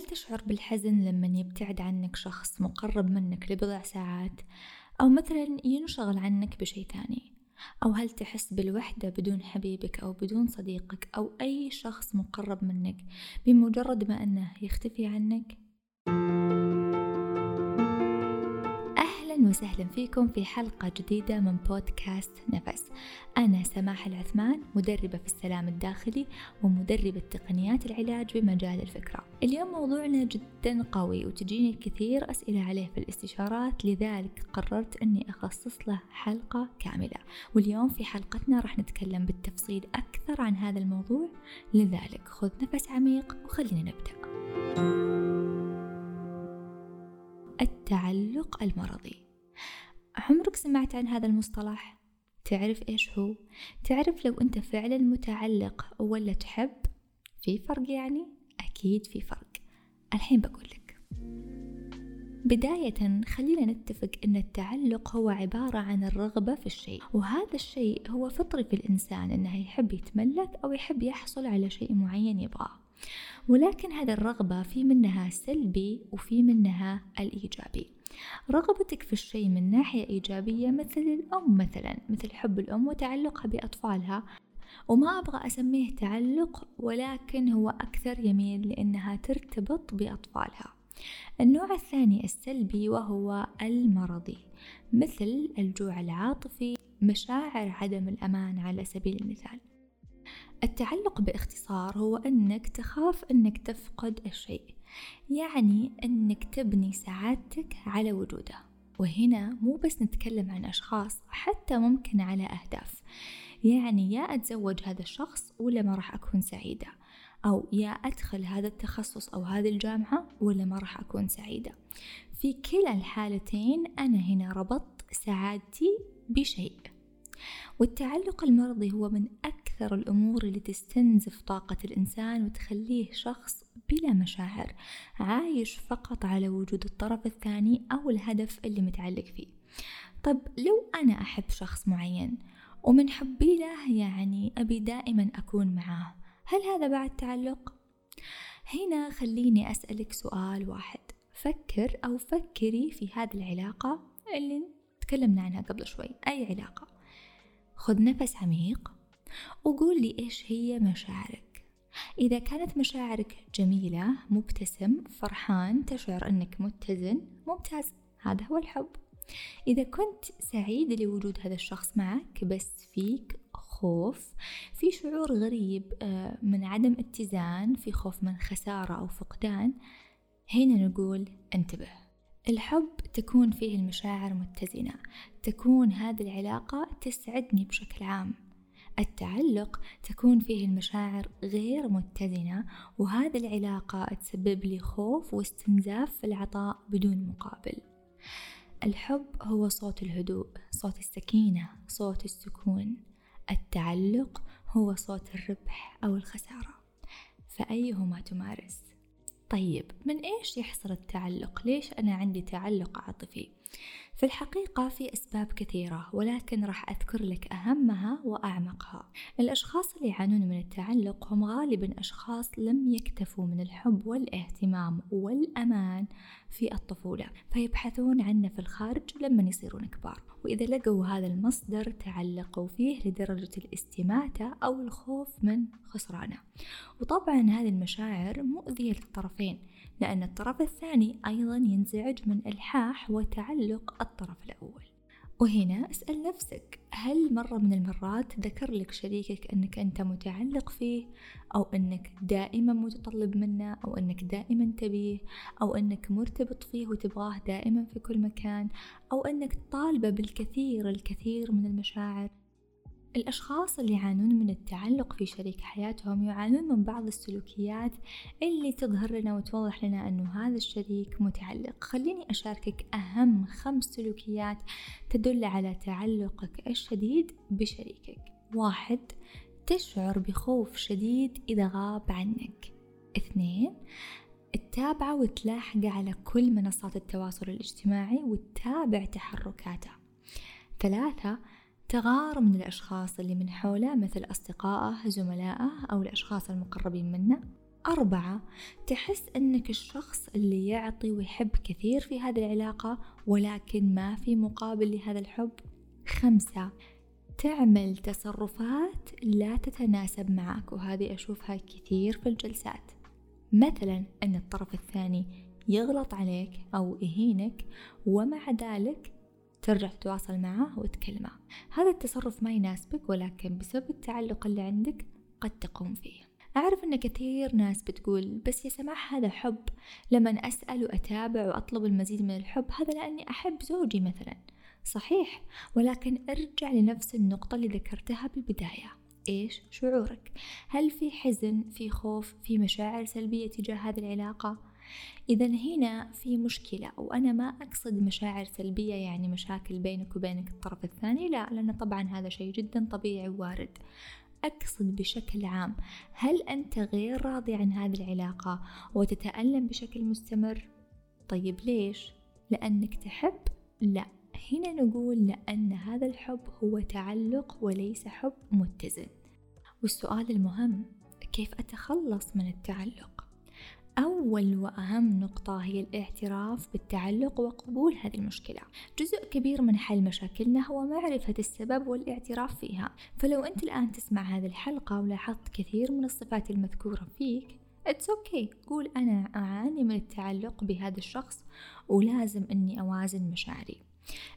هل تشعر بالحزن لما يبتعد عنك شخص مقرب منك لبضع ساعات أو مثلا ينشغل عنك بشي ثاني أو هل تحس بالوحدة بدون حبيبك أو بدون صديقك أو أي شخص مقرب منك بمجرد ما أنه يختفي عنك؟ وسهلا فيكم في حلقة جديدة من بودكاست نفس. أنا سماح العثمان مدربة في السلام الداخلي ومدربة تقنيات العلاج بمجال الفكرة. اليوم موضوعنا جدا قوي وتجيني كثير أسئلة عليه في الاستشارات لذلك قررت أني أخصص له حلقة كاملة. واليوم في حلقتنا راح نتكلم بالتفصيل أكثر عن هذا الموضوع لذلك خذ نفس عميق وخلينا نبدأ. التعلق المرضي. عمرك سمعت عن هذا المصطلح؟ تعرف إيش هو؟ تعرف لو أنت فعلا متعلق ولا تحب؟ في فرق يعني؟ أكيد في فرق الحين بقولك بداية خلينا نتفق أن التعلق هو عبارة عن الرغبة في الشيء وهذا الشيء هو فطري في الإنسان أنه يحب يتملك أو يحب يحصل على شيء معين يبغاه ولكن هذه الرغبة في منها سلبي وفي منها الإيجابي رغبتك في الشيء من ناحية إيجابية مثل الأم مثلا مثل حب الأم وتعلقها بأطفالها. وما أبغى أسميه تعلق ولكن هو أكثر يميل لأنها ترتبط بأطفالها. النوع الثاني السلبي وهو المرضي مثل الجوع العاطفي مشاعر عدم الأمان على سبيل المثال. التعلق باختصار هو أنك تخاف أنك تفقد الشيء. يعني أنك تبني سعادتك على وجوده وهنا مو بس نتكلم عن أشخاص حتى ممكن على أهداف. يعني يا أتزوج هذا الشخص ولا ما راح أكون سعيدة. أو يا أدخل هذا التخصص أو هذه الجامعة ولا ما راح أكون سعيدة. في كلا الحالتين أنا هنا ربطت سعادتي بشيء. والتعلق المرضي هو من أكثر الأمور اللي تستنزف طاقة الإنسان وتخليه شخص بلا مشاعر عايش فقط على وجود الطرف الثاني أو الهدف اللي متعلق فيه. طب لو أنا أحب شخص معين ومن حبي له يعني أبي دائما أكون معاه هل هذا بعد تعلق؟ هنا خليني أسألك سؤال واحد. فكر أو فكري في هذه العلاقة اللي تكلمنا عنها قبل شوي. أي علاقة؟ خذ نفس عميق وقول لي إيش هي مشاعرك. إذا كانت مشاعرك جميلة مبتسم فرحان تشعر أنك متزن ممتاز. هذا هو الحب. إذا كنت سعيد لوجود هذا الشخص معك بس فيك خوف في شعور غريب آه، من عدم اتزان في خوف من خسارة أو فقدان هنا نقول انتبه. الحب تكون فيه المشاعر متزنة. تكون هذه العلاقة تسعدني بشكل عام. التعلق تكون فيه المشاعر غير متزنة وهذه العلاقة تسبب لي خوف واستنزاف في العطاء بدون مقابل الحب هو صوت الهدوء صوت السكينة صوت السكون التعلق هو صوت الربح أو الخسارة فأيهما تمارس طيب من إيش يحصل التعلق؟ ليش أنا عندي تعلق عاطفي؟ في الحقيقة في أسباب كثيرة ولكن راح أذكر لك أهمها وأعمقها. الأشخاص اللي يعانون من التعلق هم غالبا أشخاص لم يكتفوا من الحب والاهتمام والأمان في الطفولة فيبحثون عنه في الخارج لما يصيرون كبار. وإذا لقوا هذا المصدر تعلقوا فيه لدرجة الاستماتة أو الخوف من خسرانة. وطبعا هذه المشاعر مؤذية للطرفين لأن الطرف الثاني أيضا ينزعج من إلحاح وتعلق الطرف الأول. وهنا أسأل نفسك هل مرة من المرات ذكر لك شريكك أنك أنت متعلق فيه أو أنك دائما متطلب منه أو أنك دائما تبيه أو أنك مرتبط فيه وتبغاه دائما في كل مكان أو أنك طالبة بالكثير الكثير من المشاعر؟ الأشخاص اللي يعانون من التعلق في شريك حياتهم يعانون من بعض السلوكيات اللي تظهر لنا وتوضح لنا أنه هذا الشريك متعلق. خليني أشاركك أهم خمس سلوكيات تدل على تعلقك الشديد بشريكك. واحد تشعر بخوف شديد إذا غاب عنك. اثنين تتابعه وتلاحقه على كل منصات التواصل الاجتماعي وتتابع تحركاته. ثلاثة تغار من الأشخاص اللي من حوله مثل أصدقائه زملائه أو الأشخاص المقربين منه. أربعة تحس أنك الشخص اللي يعطي ويحب كثير في هذه العلاقة ولكن ما في مقابل لهذا الحب. خمسة تعمل تصرفات لا تتناسب معك وهذه أشوفها كثير في الجلسات. مثلا أن الطرف الثاني يغلط عليك أو يهينك ومع ذلك ترجع تتواصل معه وتكلمه. هذا التصرف ما يناسبك ولكن بسبب التعلق اللي عندك قد تقوم فيه. أعرف أن كثير ناس بتقول بس يا سماح هذا حب. لما أسأل وأتابع وأطلب المزيد من الحب هذا لأني أحب زوجي مثلا. صحيح ولكن ارجع لنفس النقطة اللي ذكرتها بالبداية. إيش شعورك؟ هل في حزن في خوف في مشاعر سلبية تجاه هذه العلاقة؟ إذا هنا في مشكلة وأنا ما أقصد مشاعر سلبية يعني مشاكل بينك وبينك الطرف الثاني لا لأن طبعا هذا شيء جدا طبيعي ووارد أقصد بشكل عام هل أنت غير راضي عن هذه العلاقة وتتألم بشكل مستمر؟ طيب ليش؟ لأنك تحب؟ لا هنا نقول لأن هذا الحب هو تعلق وليس حب متزن والسؤال المهم كيف أتخلص من التعلق؟ أول وأهم نقطة هي الاعتراف بالتعلق وقبول هذه المشكلة. جزء كبير من حل مشاكلنا هو معرفة السبب والاعتراف فيها. فلو أنت الآن تسمع هذه الحلقة ولاحظت كثير من الصفات المذكورة فيك It's okay. قول أنا أعاني من التعلق بهذا الشخص ولازم أني أوازن مشاعري.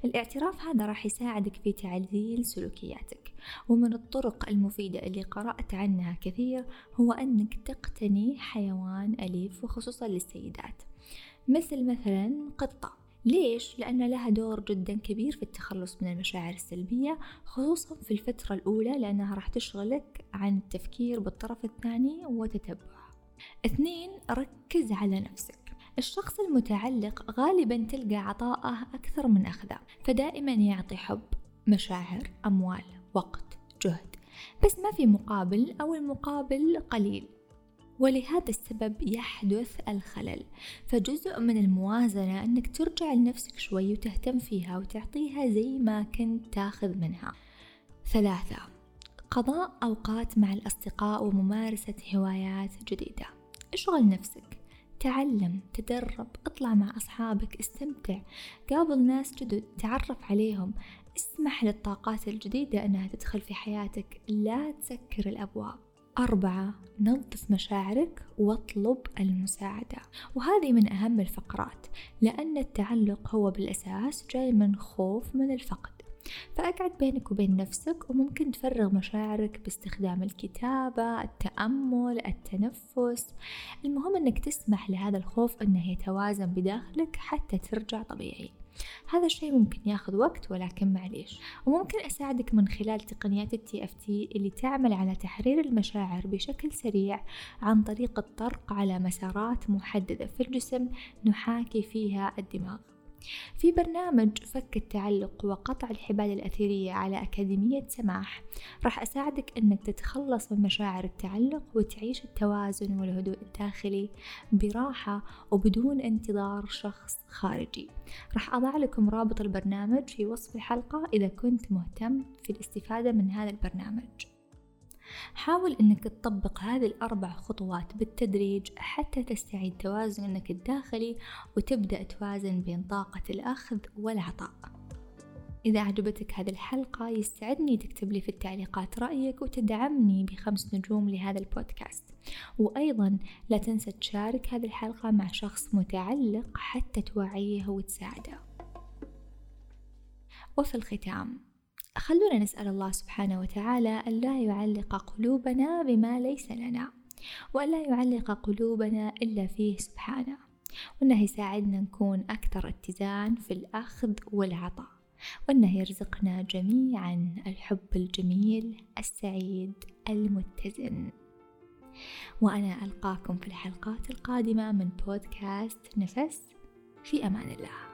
الاعتراف هذا راح يساعدك في تعديل سلوكياتك ومن الطرق المفيدة اللي قرأت عنها كثير هو أنك تقتني حيوان أليف وخصوصا للسيدات. مثل مثلا قطة. ليش؟ لأن لها دور جدا كبير في التخلص من المشاعر السلبية خصوصا في الفترة الأولى لأنها راح تشغلك عن التفكير بالطرف الثاني وتتبعه. اثنين ركز على نفسك. الشخص المتعلق غالبا تلقى عطاءه أكثر من أخذه فدائما يعطي حب مشاعر أموال وقت جهد بس ما في مقابل أو المقابل قليل. ولهذا السبب يحدث الخلل فجزء من الموازنة أنك ترجع لنفسك شوي وتهتم فيها وتعطيها زي ما كنت تاخذ منها. ثلاثة قضاء أوقات مع الأصدقاء وممارسة هوايات جديدة. اشغل نفسك؟ تعلم تدرب اطلع مع أصحابك استمتع. قابل ناس جدد تعرف عليهم. اسمح للطاقات الجديدة أنها تدخل في حياتك. لا تسكر الأبواب. أربعة نظف مشاعرك واطلب المساعدة. وهذه من أهم الفقرات لأن التعلق هو بالأساس جاي من خوف من الفقد. فأقعد بينك وبين نفسك وممكن تفرغ مشاعرك باستخدام الكتابة التأمل التنفس. المهم أنك تسمح لهذا الخوف أنه يتوازن بداخلك حتى ترجع طبيعي. هذا الشيء ممكن ياخذ وقت ولكن معليش. وممكن أساعدك من خلال تقنيات التي اف تي اللي تعمل على تحرير المشاعر بشكل سريع عن طريق الطرق على مسارات محددة في الجسم نحاكي فيها الدماغ. في برنامج فك التعلق وقطع الحبال الأثيرية على أكاديمية سماح راح أساعدك أنك تتخلص من مشاعر التعلق وتعيش التوازن والهدوء الداخلي براحة وبدون انتظار شخص خارجي. راح أضع لكم رابط البرنامج في وصف الحلقة إذا كنت مهتم في الاستفادة من هذا البرنامج. حاول أنك تطبق هذه الأربع خطوات بالتدريج حتى تستعيد توازنك الداخلي وتبدأ توازن بين طاقة الأخذ والعطاء. إذا أعجبتك هذه الحلقة يستعدني تكتب لي في التعليقات رأيك وتدعمني بخمس نجوم لهذا البودكاست. وأيضا لا تنسى تشارك هذه الحلقة مع شخص متعلق حتى توعيه وتساعده. وفي الختام خلونا نسأل الله سبحانه وتعالى أن لا يعلق قلوبنا بما ليس لنا وأن لا يعلق قلوبنا إلا فيه سبحانه. وأنه يساعدنا نكون أكثر اتزان في الأخذ والعطاء وأنه يرزقنا جميعا الحب الجميل السعيد المتزن. وأنا ألقاكم في الحلقات القادمة من بودكاست نفس في أمان الله.